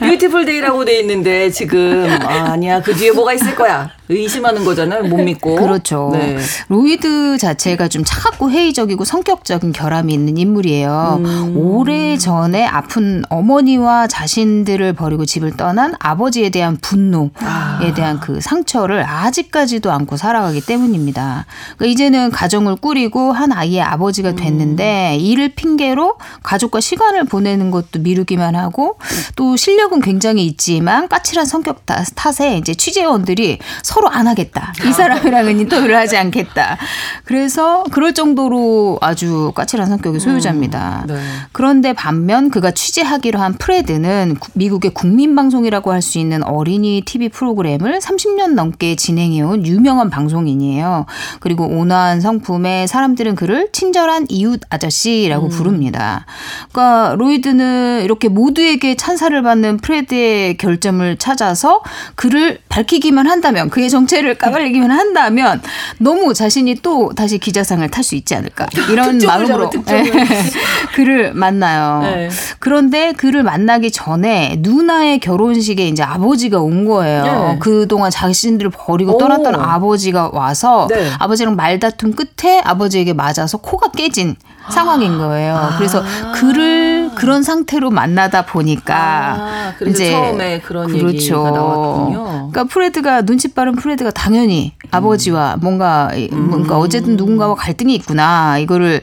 Beautiful Day라고 돼 있는데 지금 아, 아니야 그 뒤에 뭐가 있을 거야. 의심하는 거잖아요. 못 믿고. 그렇죠. 네. 로이드 자체가 좀 차갑고 회의적이고 성격적인 결함이 있는 인물이에요. 음. 오래 전에 아픈 어머니와 자신들을 버리고 집을 떠난 아버지에 대한 분노에 아. 대한 그 상처를 아직까지도 안고 살아가기 때문입니다. 그러니까 이제는 가정을 꾸리고 한 아이의 아버지가 음. 됐는데 음. 이를 핑계로 가족과 시간을 보내는 것도 미루기만 하고 또 실력은 굉장히 있지만 까칠한 성격 탓에 이제 취재원들이 서로 안 하겠다. 이 사람이랑은 인터뷰를 하지 않겠다. 그래서 그럴 정도로 아주 까칠한 성격의 소유자입니다. 음, 네. 그런데 반면 그가 취재하기로 한 프레드는 미국의 국민방송이라고 할 수 있는 어린이 TV 프로그램을 30년 넘게 진행해온 유명한 방송인이에요. 그리고 온화한 성품에 사람들은 그를 친절한 이웃 아저씨라고 음. 부릅니다. 그러니까 로이드는 이렇게 모두에게 찬사를 받는 프레드의 결점을 찾아서 그를 밝히기만 한다면 그의 정체를 까발리기만 한다면 너무 자신이 또 다시 기자상을 탈 수 있지 않을까 이런 마음으로 네. 그를 만나 요. 네. 그런데 그를 만나기 전에 누나의 결혼식에 이제 아버지가 온 거예요. 네. 그동안 자신들을 버리고 떠났던 아버지가 와서 네. 아버지랑 말다툼 끝에 아버지에게 맞아서 코가 깨진 상황인 거예요. 아. 그래서 그를 그런 상태로 만나다 보니까 아, 이제 처음에 그런 그렇죠. 얘기가 나왔군요. 그러니까 프레드가 눈치 빠른 프레드가 당연히 음. 아버지와 뭔가 뭔가 어쨌든 누군가와 갈등이 있구나 이거를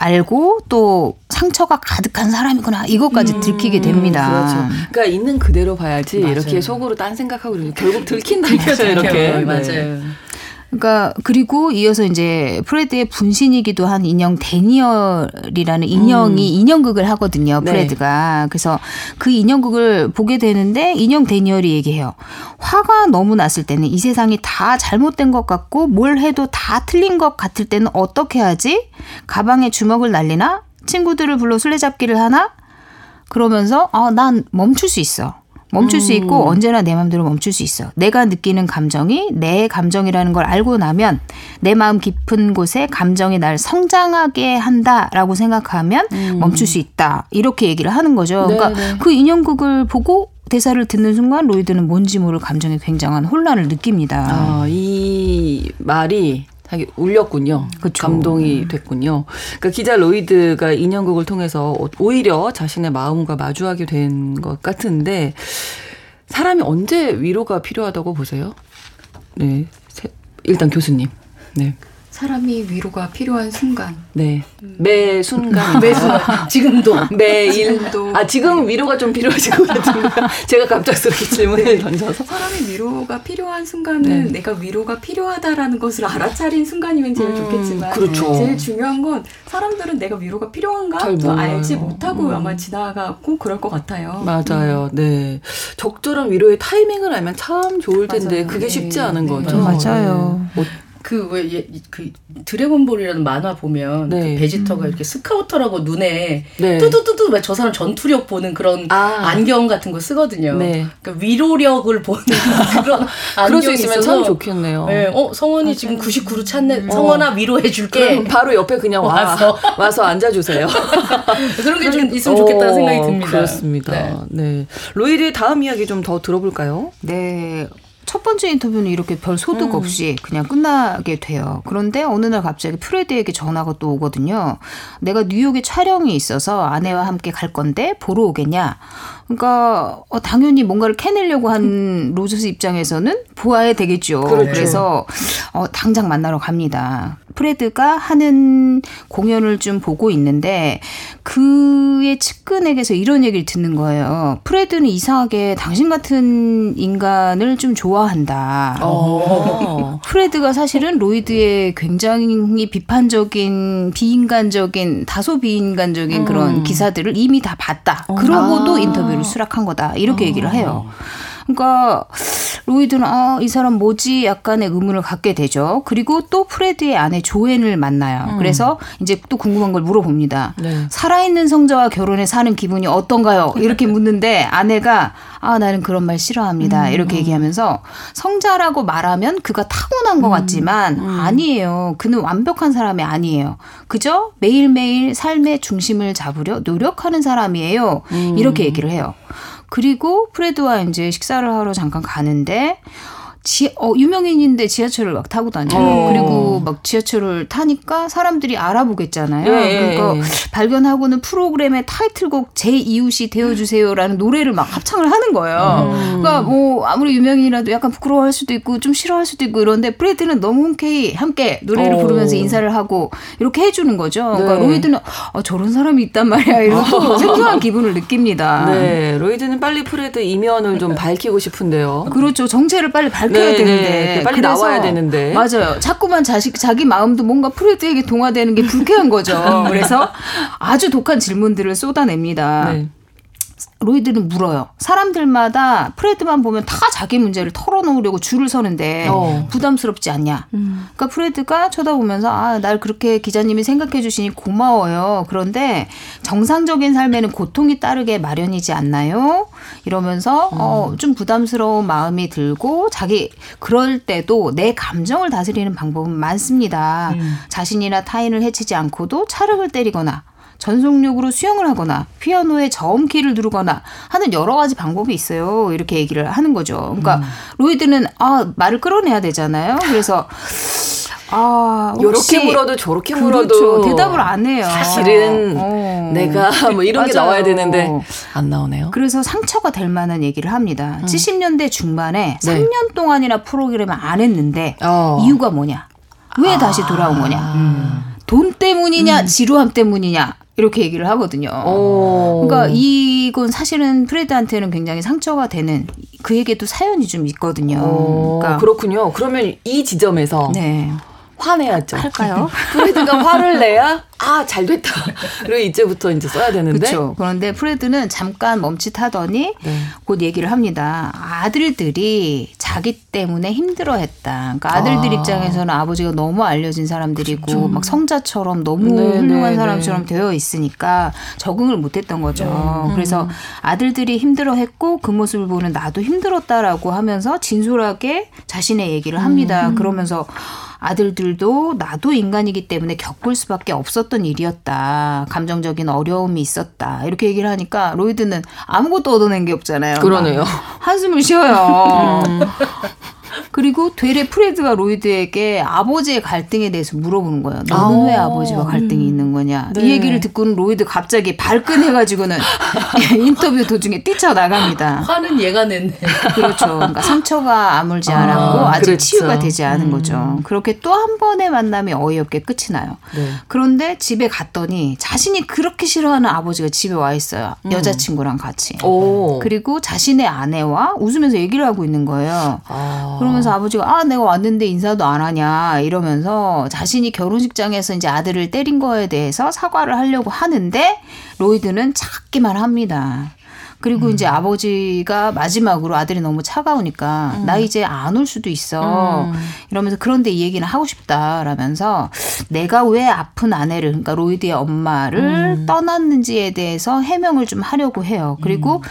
알고 또 상처가 가득한 사람이구나 이것까지 음, 들키게 됩니다. 그렇죠. 그러니까 있는 그대로 봐야지 맞아요. 이렇게 속으로 딴 생각하고 결국 들킨다 이렇게 맞아요. 네. 그러니까 그리고 이어서 이제 프레드의 분신이기도 한 인형 대니얼이라는 인형이 음. 인형극을 하거든요. 네. 프레드가. 네. 그래서 그 인형극을 보게 되는데 인형 대니얼이 얘기해요. 화가 너무 났을 때는 이 세상이 다 잘못된 것 같고 뭘 해도 다 틀린 것 같을 때는 어떻게 하지? 가방에 주먹을 날리나? 친구들을 불러 술래잡기를 하나? 그러면서 아, 난 멈출 수 있어. 멈출 음. 수 있고 음. 언제나 내 마음대로 멈출 수 있어. 내가 느끼는 감정이 내 감정이라는 걸 알고 나면 내 마음 깊은 곳에 감정이 날 성장하게 한다라고 생각하면 음. 멈출 수 있다. 이렇게 얘기를 하는 거죠. 네, 그러니까 네. 그 인형극을 보고 대사를 듣는 순간 로이드는 뭔지 모를 감정에 굉장한 혼란을 느낍니다. 아, 이 말이 하게 울렸군요. 그쵸. 감동이 됐군요. 그러니까 기자 로이드가 인형극을 통해서 오히려 자신의 마음과 마주하게 된 것 같은데 사람이 언제 위로가 필요하다고 보세요? 네. 일단 교수님. 네. 사람이 위로가 필요한 순간. 네. 매 순간. 매 순간. 지금도. 매일. 지금도. 아, 지금 위로가 좀 필요하신 것 같은데. 제가 갑작스럽게 질문을 네. 던져서. 사람이 위로가 필요한 순간은 네. 내가 위로가 필요하다라는 것을 알아차린 순간이면 제일 음, 좋겠지만. 그렇죠. 제일 중요한 건 사람들은 내가 위로가 필요한가 또 알지 못하고 음. 아마 지나가고 그럴 것 같아요. 맞아요. 음. 네. 적절한 위로의 타이밍을 알면 참 좋을 텐데 맞아요. 그게 쉽지 네. 않은 네. 거죠. 맞아요. 뭐 그왜그 드래곤볼이라는 만화 보면 네. 그 베지터가 음. 이렇게 스카우터라고 눈에 네. 뚜두뚜두 저 사람 전투력 보는 그런 아. 안경 같은 거 쓰거든요. 네. 그러니까 위로력을 보는 그런 안경이 있으면 참 좋겠네요. 네. 어 성원이 맞아요. 지금 99로 찼네. 어. 성원아 위로해 줄게. 바로 옆에 그냥 와, 와서 와서 앉아 주세요. 그런 게 좀 있으면 좋겠다는 생각이 듭니다. 그렇습니다. 네. 네. 로이드의 다음 이야기 좀 더 들어볼까요? 네. 첫 번째 인터뷰는 이렇게 별 소득 음. 없이 그냥 끝나게 돼요. 그런데 어느 날 갑자기 프레드에게 전화가 또 오거든요. 내가 뉴욕에 촬영이 있어서 아내와 함께 갈 건데 보러 오겠냐? 그러니까 어, 당연히 뭔가를 캐내려고 한 로저스 입장에서는 보아야 되겠죠. 그렇죠. 그래서 어, 당장 만나러 갑니다. 프레드가 하는 공연을 좀 보고 있는데 그의 측근에게서 이런 얘기를 듣는 거예요. 프레드는 이상하게 당신 같은 인간을 좀 좋아한다. 어. 프레드가 사실은 로이드의 굉장히 비판적인 비인간적인 다소 비인간적인 음. 그런 기사들을 이미 다 봤다. 그러고도 아. 인터뷰를 수락한 거다. 이렇게 어. 얘기를 해요. 그러니까 로이드는 아, 이 사람 뭐지? 약간의 의문을 갖게 되죠. 그리고 또 프레드의 아내 조앤을 만나요. 음. 그래서 이제 또 궁금한 걸 물어봅니다. 네. 살아있는 성자와 결혼해 사는 기분이 어떤가요? 이렇게 묻는데 아내가 아, 나는 그런 말 싫어합니다. 음. 이렇게 얘기하면서 성자라고 말하면 그가 타고난 것 음. 같지만 음. 아니에요. 그는 완벽한 사람이 아니에요. 그저 매일매일 삶의 중심을 잡으려 노력하는 사람이에요. 이렇게 얘기를 해요. 그리고 프레드와 이제 식사를 하러 잠깐 가는데 지, 어, 유명인인데 지하철을 막 타고 다녀요. 어. 그리고 막 지하철을 타니까 사람들이 알아보겠잖아요. 예, 그러니까 예. 발견하고는 프로그램의 타이틀곡 제 이웃이 되어주세요라는 노래를 막 합창을 하는 거예요. 음. 그러니까 뭐 아무리 유명인이라도 약간 부끄러워할 수도 있고 좀 싫어할 수도 있고 이런데 프레드는 너무 흔쾌히 함께 노래를 어. 부르면서 인사를 하고 이렇게 해주는 거죠. 그러니까 네. 로이드는 어, 저런 사람이 있단 말이야. 이런 또 생소한 기분을 느낍니다. 네, 로이드는 빨리 프레드 이면을 좀 밝히고 싶은데요. 그렇죠. 정체를 빨리 밝혀 해야 네, 네. 되는데 빨리 나와야 되는데 맞아요. 자꾸만 자식 자기 마음도 뭔가 프레드에게 동화되는 게 불쾌한 거죠. 그래서 아주 독한 질문들을 쏟아냅니다. 네. 로이드는 물어요. 사람들마다 프레드만 보면 다 자기 문제를 털어놓으려고 줄을 서는데 어. 부담스럽지 않냐. 음. 그러니까 프레드가 쳐다보면서 아, 날 그렇게 기자님이 생각해 주시니 고마워요. 그런데 정상적인 삶에는 고통이 따르게 마련이지 않나요? 이러면서 음. 어, 좀 부담스러운 마음이 들고 자기 그럴 때도 내 감정을 다스리는 방법은 많습니다. 음. 자신이나 타인을 해치지 않고도 차력을 때리거나 전속력으로 수영을 하거나 피아노에 저음키를 누르거나 하는 여러 가지 방법이 있어요. 이렇게 얘기를 하는 거죠. 그러니까 음. 로이드는 아 말을 끌어내야 되잖아요. 그래서 아, 요렇게 물어도 저렇게 물어도 그렇죠. 대답을 안 해요. 사실은 어. 내가 뭐 이런. 게 나와야 되는데 안 나오네요. 그래서 상처가 될 만한 얘기를 합니다. 음. 70년대 중반에 네. 3년 동안이나 프로그램을 안 했는데 어. 이유가 뭐냐? 왜 아. 다시 돌아온 거냐? 음. 돈 때문이냐, 음. 지루함 때문이냐? 이렇게 얘기를 하거든요. 오. 그러니까 이건 사실은 프레드한테는 굉장히 상처가 되는 그에게도 사연이 좀 있거든요. 그러니까 그렇군요. 그러면 이 지점에서 네. 화내야죠. 할까요? 프레드가 화를 내야 아, 잘 됐다. 그리고 이제부터 이제 써야 되는데. 그렇죠. 그런데 프레드는 잠깐 멈칫하더니 네. 곧 얘기를 합니다. 아들들이 자기 때문에 힘들어 했다. 그러니까 아들들 아. 입장에서는 아버지가 너무 알려진 사람들이고 그렇죠. 막 성자처럼 너무 네, 훌륭한 네, 사람처럼 네. 되어 있으니까 적응을 못 했던 거죠. 음. 그래서 아들들이 힘들어 했고 그 모습을 보는 나도 힘들었다라고 하면서 진솔하게 자신의 얘기를 합니다. 음. 그러면서 아들들도 나도 인간이기 때문에 겪을 수밖에 없었 던 일이었다. 감정적인 어려움이 있었다. 이렇게 얘기를 하니까 로이드는 아무것도 얻어낸 게 없잖아요. 그러네요. 한숨을 쉬어요. 음. 그리고 되레 프레드가 로이드에게 아버지의 갈등에 대해서 물어보는 거예요. 너는 아~ 왜 아버지와 갈등이 음. 있는 거냐. 네. 이 얘기를 듣고는 로이드 갑자기 발끈해가지고는 인터뷰 도중에 뛰쳐나갑니다. 화는 얘가 냈네. 그렇죠. 그러니까 상처가 아물지 않았고 아, 직 그렇죠. 치유가 되지 않은 음. 거죠. 그렇게 또 한 번의 만남이 어이없게 끝이 나요. 네. 그런데 집에 갔더니 자신이 그렇게 싫어하는 아버지가 집에 와 있어요. 음. 여자친구랑 같이. 오. 그리고 자신의 아내와 웃으면서 얘기를 하고 있는 거예요. 아. 그러면서 아버지가 아 내가 왔는데 인사도 안 하냐 이러면서 자신이 결혼식장에서 이제 아들을 때린 거에 대해서 사과를 하려고 하는데 로이드는 찾기만 합니다. 그리고 음. 이제 아버지가 마지막으로 아들이 너무 차가우니까 음. 나 이제 안 올 수도 있어. 음. 이러면서 그런데 이 얘기는 하고 싶다라면서 내가 왜 아픈 아내를 그러니까 로이드의 엄마를 음. 떠났는지에 대해서 해명을 좀 하려고 해요. 그리고 음.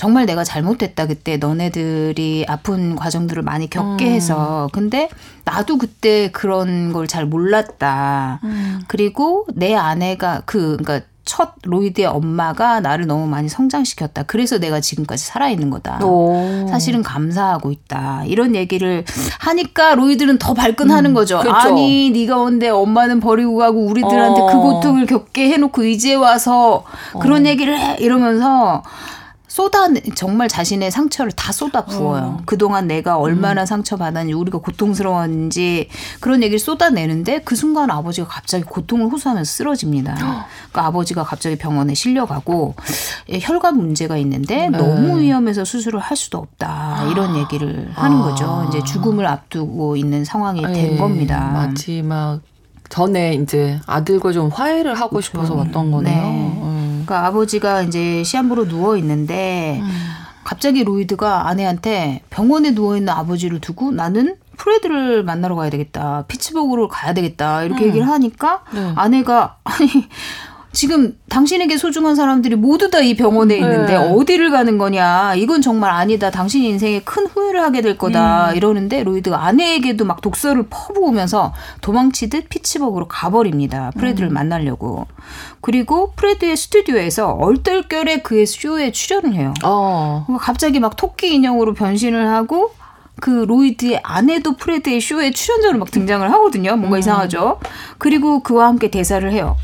정말 내가 잘못했다 그때 너네들이 아픈 과정들을 많이 겪게 음. 해서 근데 나도 그때 그런 걸 잘 몰랐다. 음. 그리고 내 아내가 그 그러니까 첫 로이드의 엄마가 나를 너무 많이 성장시켰다. 그래서 내가 지금까지 살아있는 거다. 오. 사실은 감사하고 있다. 이런 얘기를 하니까 로이드는 더 발끈하는 음, 거죠. 그렇죠. 아니 네가 온데 엄마는 버리고 가고 우리들한테 그 어. 그 고통을 겪게 해놓고 이제 와서 그런 어. 얘기를 해 이러면서 쏟아 정말 자신의 상처를 다 쏟아 부어요. 어. 그동안 내가 얼마나 음. 상처 받았는지 우리가 고통스러웠는지 그런 얘기를 쏟아내는데 그 순간 아버지가 갑자기 고통을 호소하면서 쓰러집니다. 그러니까 아버지가 갑자기 병원에 실려가고 예, 혈관 문제가 있는데 네. 너무 위험해서 수술을 할 수도 없다. 이런 얘기를 하는 아. 거죠. 이제 죽음을 앞두고 있는 상황이 된 네. 겁니다. 마지막 전에 이제 아들과 좀 화해를 하고 싶어서 그렇죠. 왔던 거네요. 네. 음. 그러니까 아버지가 이제 시한부로 누워 있는데 음. 갑자기 로이드가 아내한테 병원에 누워 있는 아버지를 두고 나는 프레드를 만나러 가야 되겠다. 피츠버그로 가야 되겠다. 이렇게 음. 얘기를 하니까 네. 아내가 아니 지금 당신에게 소중한 사람들이 모두 다 이 병원에 네. 있는데 네. 어디를 가는 거냐. 이건 정말 아니다. 당신 인생에 큰 후회를 하게 될 거다. 음. 이러는데 로이드가 아내에게도 막 독설을 퍼부으면서 도망치듯 피츠버그로 가버립니다. 프레드를 음. 만나려고. 그리고 프레드의 스튜디오에서 얼떨결에 그의 쇼에 출연을 해요. 어. 갑자기 막 토끼 인형으로 변신을 하고 그 로이드의 아내도 프레드의 쇼에 출연자로 막 등장을 하거든요. 뭔가 음. 이상하죠. 그리고 그와 함께 대사를 해요.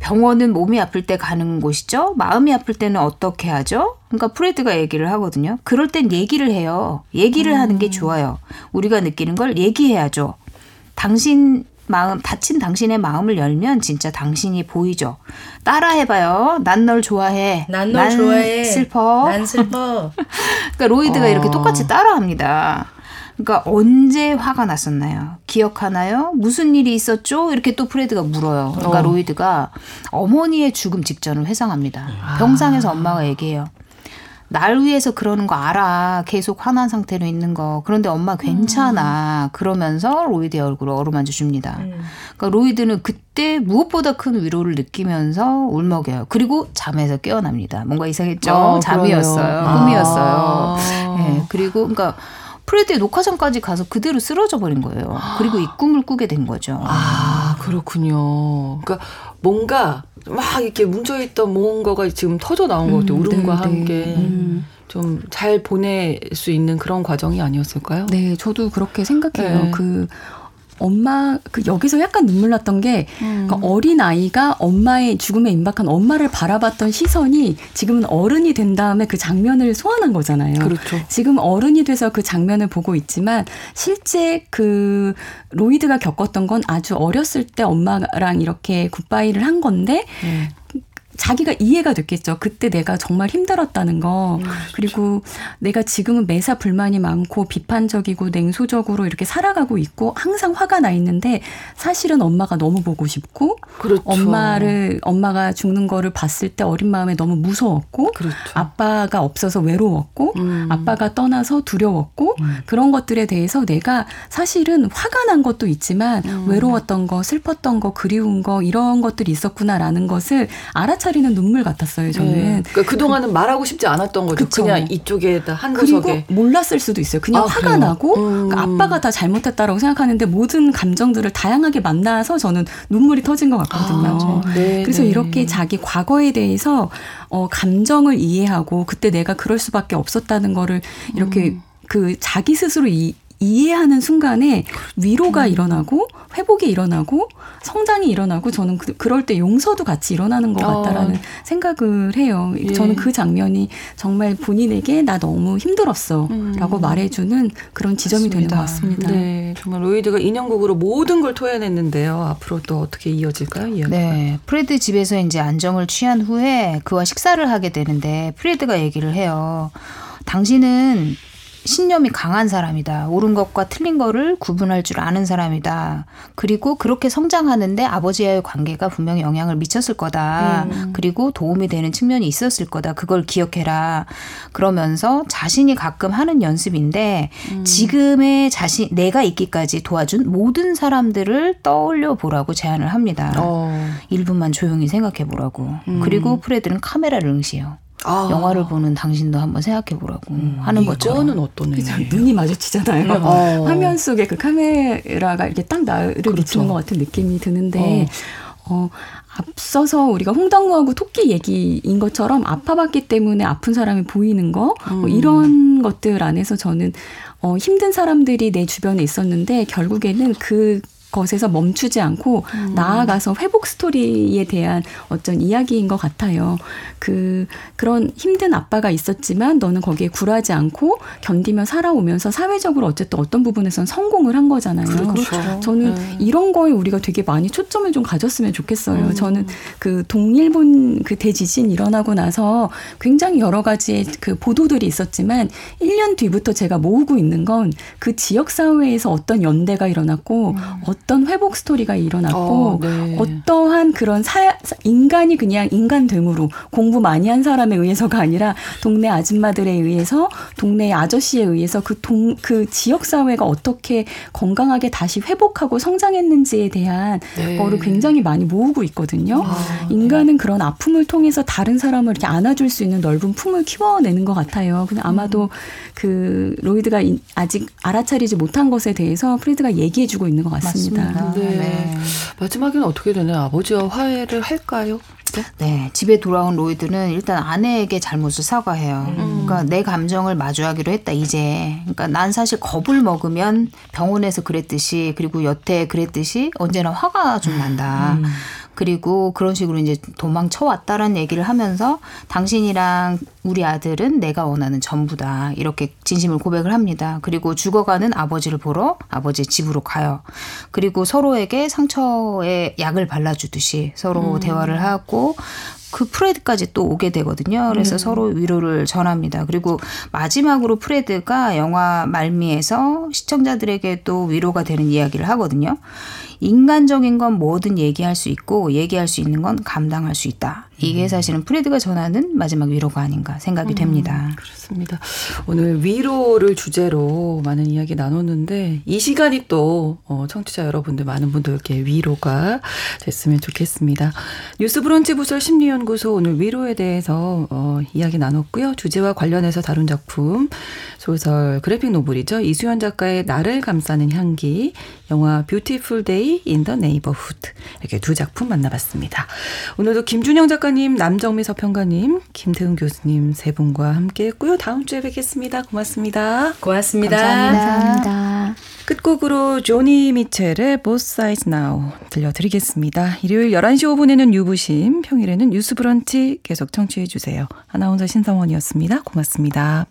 병원은 몸이 아플 때 가는 곳이죠. 마음이 아플 때는 어떻게 하죠? 그러니까 프레드가 얘기를 하거든요. 그럴 땐 얘기를 해요. 얘기를 음. 하는 게 좋아요. 우리가 느끼는 걸 얘기해야죠. 당신 마음 다친 당신의 마음을 열면 진짜 당신이 보이죠. 따라해봐요. 난 널 좋아해. 난 널 좋아해. 슬퍼. 난 슬퍼. 그러니까 로이드가 어. 이렇게 똑같이 따라합니다. 그러니까 언제 화가 났었나요? 기억하나요? 무슨 일이 있었죠? 이렇게 또 프레드가 물어요. 그러니까 어. 로이드가 어머니의 죽음 직전을 회상합니다. 아. 병상에서 엄마가 얘기해요. 날 위해서 그러는 거 알아. 계속 화난 상태로 있는 거. 그런데 엄마 괜찮아. 음. 그러면서 로이드의 얼굴을 어루만져 줍니다. 음. 그러니까 로이드는 그때 무엇보다 큰 위로를 느끼면서 울먹여요. 그리고 잠에서 깨어납니다. 뭔가 이상했죠? 어, 잠이었어요. 꿈이었어요. 아. 네, 그리고 그러니까 프레드의 녹화장까지 가서 그대로 쓰러져 버린 거예요. 그리고 이 꿈을 꾸게 된 거죠. 아, 그렇군요. 그러니까 뭔가 막 이렇게 뭉쳐있던 뭔가가 지금 터져 나온 것 같아요. 음, 울음과 네, 함께. 음. 좀 잘 보낼 수 있는 그런 과정이 아니었을까요? 네, 저도 그렇게 생각해요. 네. 그 엄마 그 여기서 약간 눈물 났던 게 음. 그러니까 어린 아이가 엄마의 죽음에 임박한 엄마를 바라봤던 시선이 지금은 어른이 된 다음에 그 장면을 소환한 거잖아요. 그렇죠. 지금 어른이 돼서 그 장면을 보고 있지만 실제 그 로이드가 겪었던 건 아주 어렸을 때 엄마랑 이렇게 굿바이를 한 건데 네. 자기가 이해가 됐겠죠. 그때 내가 정말 힘들었다는 거. 음, 그렇죠. 그리고 내가 지금은 매사 불만이 많고 비판적이고 냉소적으로 이렇게 살아가고 있고 항상 화가 나 있는데 사실은 엄마가 너무 보고 싶고 그렇죠. 엄마를 엄마가 죽는 거를 봤을 때 어린 마음에 너무 무서웠고 그렇죠. 아빠가 없어서 외로웠고 음. 아빠가 떠나서 두려웠고 음. 그런 것들에 대해서 내가 사실은 화가 난 것도 있지만 음. 외로웠던 거 슬펐던 거 그리운 거 이런 것들이 있었구나라는 것을 알아차 차리는 눈물 같았어요. 저는. 네. 그러니까 그 동안은 말하고 싶지 않았던 거죠. 그쵸. 그냥 이쪽에다 한 구석에. 그리고 몰랐을 수도 있어요. 그냥 아, 화가 그래요? 나고 음. 그러니까 아빠가 다 잘못했다라고 생각하는데 모든 감정들을 다양하게 만나서 저는 눈물이 터진 것 같거든요. 아, 네, 그래서 네. 이렇게 자기 과거에 대해서 어, 감정을 이해하고 그때 내가 그럴 수밖에 없었다는 거를 이렇게 음. 그 자기 스스로 이, 이해하는 순간에 위로가 음. 일어나고 회복이 일어나고 성장이 일어나고 저는 그, 럴때 용서도 같이 일어나는 것 같다라는 어. 생각을 해요. 예. 저는 그 장면이 정말 본인에게 나 너무 힘들었어라고 음. 말해주는 그런 지점이 맞습니다. 되는 것 같습니다. 네, 정말 로이드가 인형극으로 모든 걸 토해냈는데요. 앞으로 또 어떻게 이어질까요? 이야기가? 네, 프레드 집에서 이제 안정을 취한 후에 그와 식사를 하게 되는데 프레드가 얘기를 해요. 당신은 신념이 강한 사람이다. 옳은 것과 틀린 거를 구분할 줄 아는 사람이다. 그리고 그렇게 성장하는데 아버지와의 관계가 분명히 영향을 미쳤을 거다. 음. 그리고 도움이 되는 측면이 있었을 거다. 그걸 기억해라. 그러면서 자신이 가끔 하는 연습인데 음. 지금의 자신 내가 있기까지 도와준 모든 사람들을 떠올려 보라고 제안을 합니다. 어. 1분만 조용히 생각해 보라고. 음. 그리고 프레드는 카메라를 응시해요. 아. 영화를 보는 당신도 한번 생각해 보라고 음, 하는 거죠. 저는 어떤 의미예요? 눈이 마주치잖아요. 어. 화면 속에 그 카메라가 이렇게 딱 나를 그렇죠. 비추는 것 같은 느낌이 드는데 어. 어. 앞서서 우리가 홍당무하고 토끼 얘기인 것처럼 아파봤기 때문에 아픈 사람이 보이는 거, 뭐 음. 뭐 이런 것들 안에서 저는 어, 힘든 사람들이 내 주변에 있었는데 결국에는 그 것에서 멈추지 않고 음. 나아가서 회복 스토리에 대한 어떤 이야기인 것 같아요. 그 그런 힘든 아빠가 있었지만 너는 거기에 굴하지 않고 견디며 살아오면서 사회적으로 어쨌든 어떤 부분에선 성공을 한 거잖아요. 그렇죠. 저는 네. 이런 거에 우리가 되게 많이 초점을 좀 가졌으면 좋겠어요. 음. 저는 그 동일본 그 대지진 일어나고 나서 굉장히 여러 가지의 그 보도들이 있었지만 1년 뒤부터 제가 모으고 있는 건 그 지역 사회에서 어떤 연대가 일어났고 음. 어떤 회복 스토리가 일어났고 어, 네. 어떠한 그런 사, 인간이 그냥 인간됨으로 공부 많이 한 사람에 의해서가 아니라 동네 아줌마들에 의해서 동네 아저씨에 의해서 그 동, 그 지역 사회가 어떻게 건강하게 다시 회복하고 성장했는지에 대한 네. 거를 굉장히 많이 모으고 있거든요. 아, 네. 인간은 네. 그런 아픔을 통해서 다른 사람을 이렇게 안아줄 수 있는 넓은 품을 키워내는 것 같아요. 근데 아마도 음. 그 로이드가 아직 알아차리지 못한 것에 대해서 프리드가 얘기해주고 있는 것 같습니다. 맞습니다. 네. 네. 마지막에는 어떻게 되나요? 아버지와 화해를 할까요? 직접? 네, 집에 돌아온 로이드는 일단 아내에게 잘못을 사과해요. 음. 그러니까 내 감정을 마주하기로 했다 이제. 그러니까 난 사실 겁을 먹으면 병원에서 그랬듯이 그리고 여태 그랬듯이 언제나 화가 좀 난다. 음. 그리고 그런 식으로 이제 도망쳐 왔다라는 얘기를 하면서 당신이랑 우리 아들은 내가 원하는 전부다. 이렇게 진심을 고백을 합니다. 그리고 죽어가는 아버지를 보러 아버지 집으로 가요. 그리고 서로에게 상처에 약을 발라주듯이 서로 음. 대화를 하고 그 프레드까지 또 오게 되거든요. 그래서 음. 서로 위로를 전합니다. 그리고 마지막으로 프레드가 영화 말미에서 시청자들에게 또 위로가 되는 이야기를 하거든요. 인간적인 건 뭐든 얘기할 수 있고 얘기할 수 있는 건 감당할 수 있다. 이게 음. 사실은 프레드가 전하는 마지막 위로가 아닌가 생각이 음, 됩니다. 그렇습니다. 오늘 위로를 주제로 많은 이야기 나눴는데 이 시간이 또 어, 청취자 여러분들 많은 분들께 위로가 됐으면 좋겠습니다. 뉴스브런치 부설 심리연구소 오늘 위로에 대해서 어, 이야기 나눴고요. 주제와 관련해서 다룬 작품 소설 그래픽 노블이죠. 이수연 작가의 나를 감싸는 향기, 영화 뷰티풀 데이 인 더 네이버후드 이렇게 두 작품 만나봤습니다. 오늘도 김준영 작가님, 남정미 서평가님, 김태훈 교수님 세 분과 함께 했고요. 다음 주에 뵙겠습니다. 고맙습니다. 고맙습니다. 감사합니다. 감사합니다. 끝곡으로 조니 미첼의 Both Sides Now 들려드리겠습니다. 일요일 11시 5분에는 유부심, 평일에는 뉴스 브런치 계속 청취해 주세요. 아나운서 신성원이었습니다. 고맙습니다.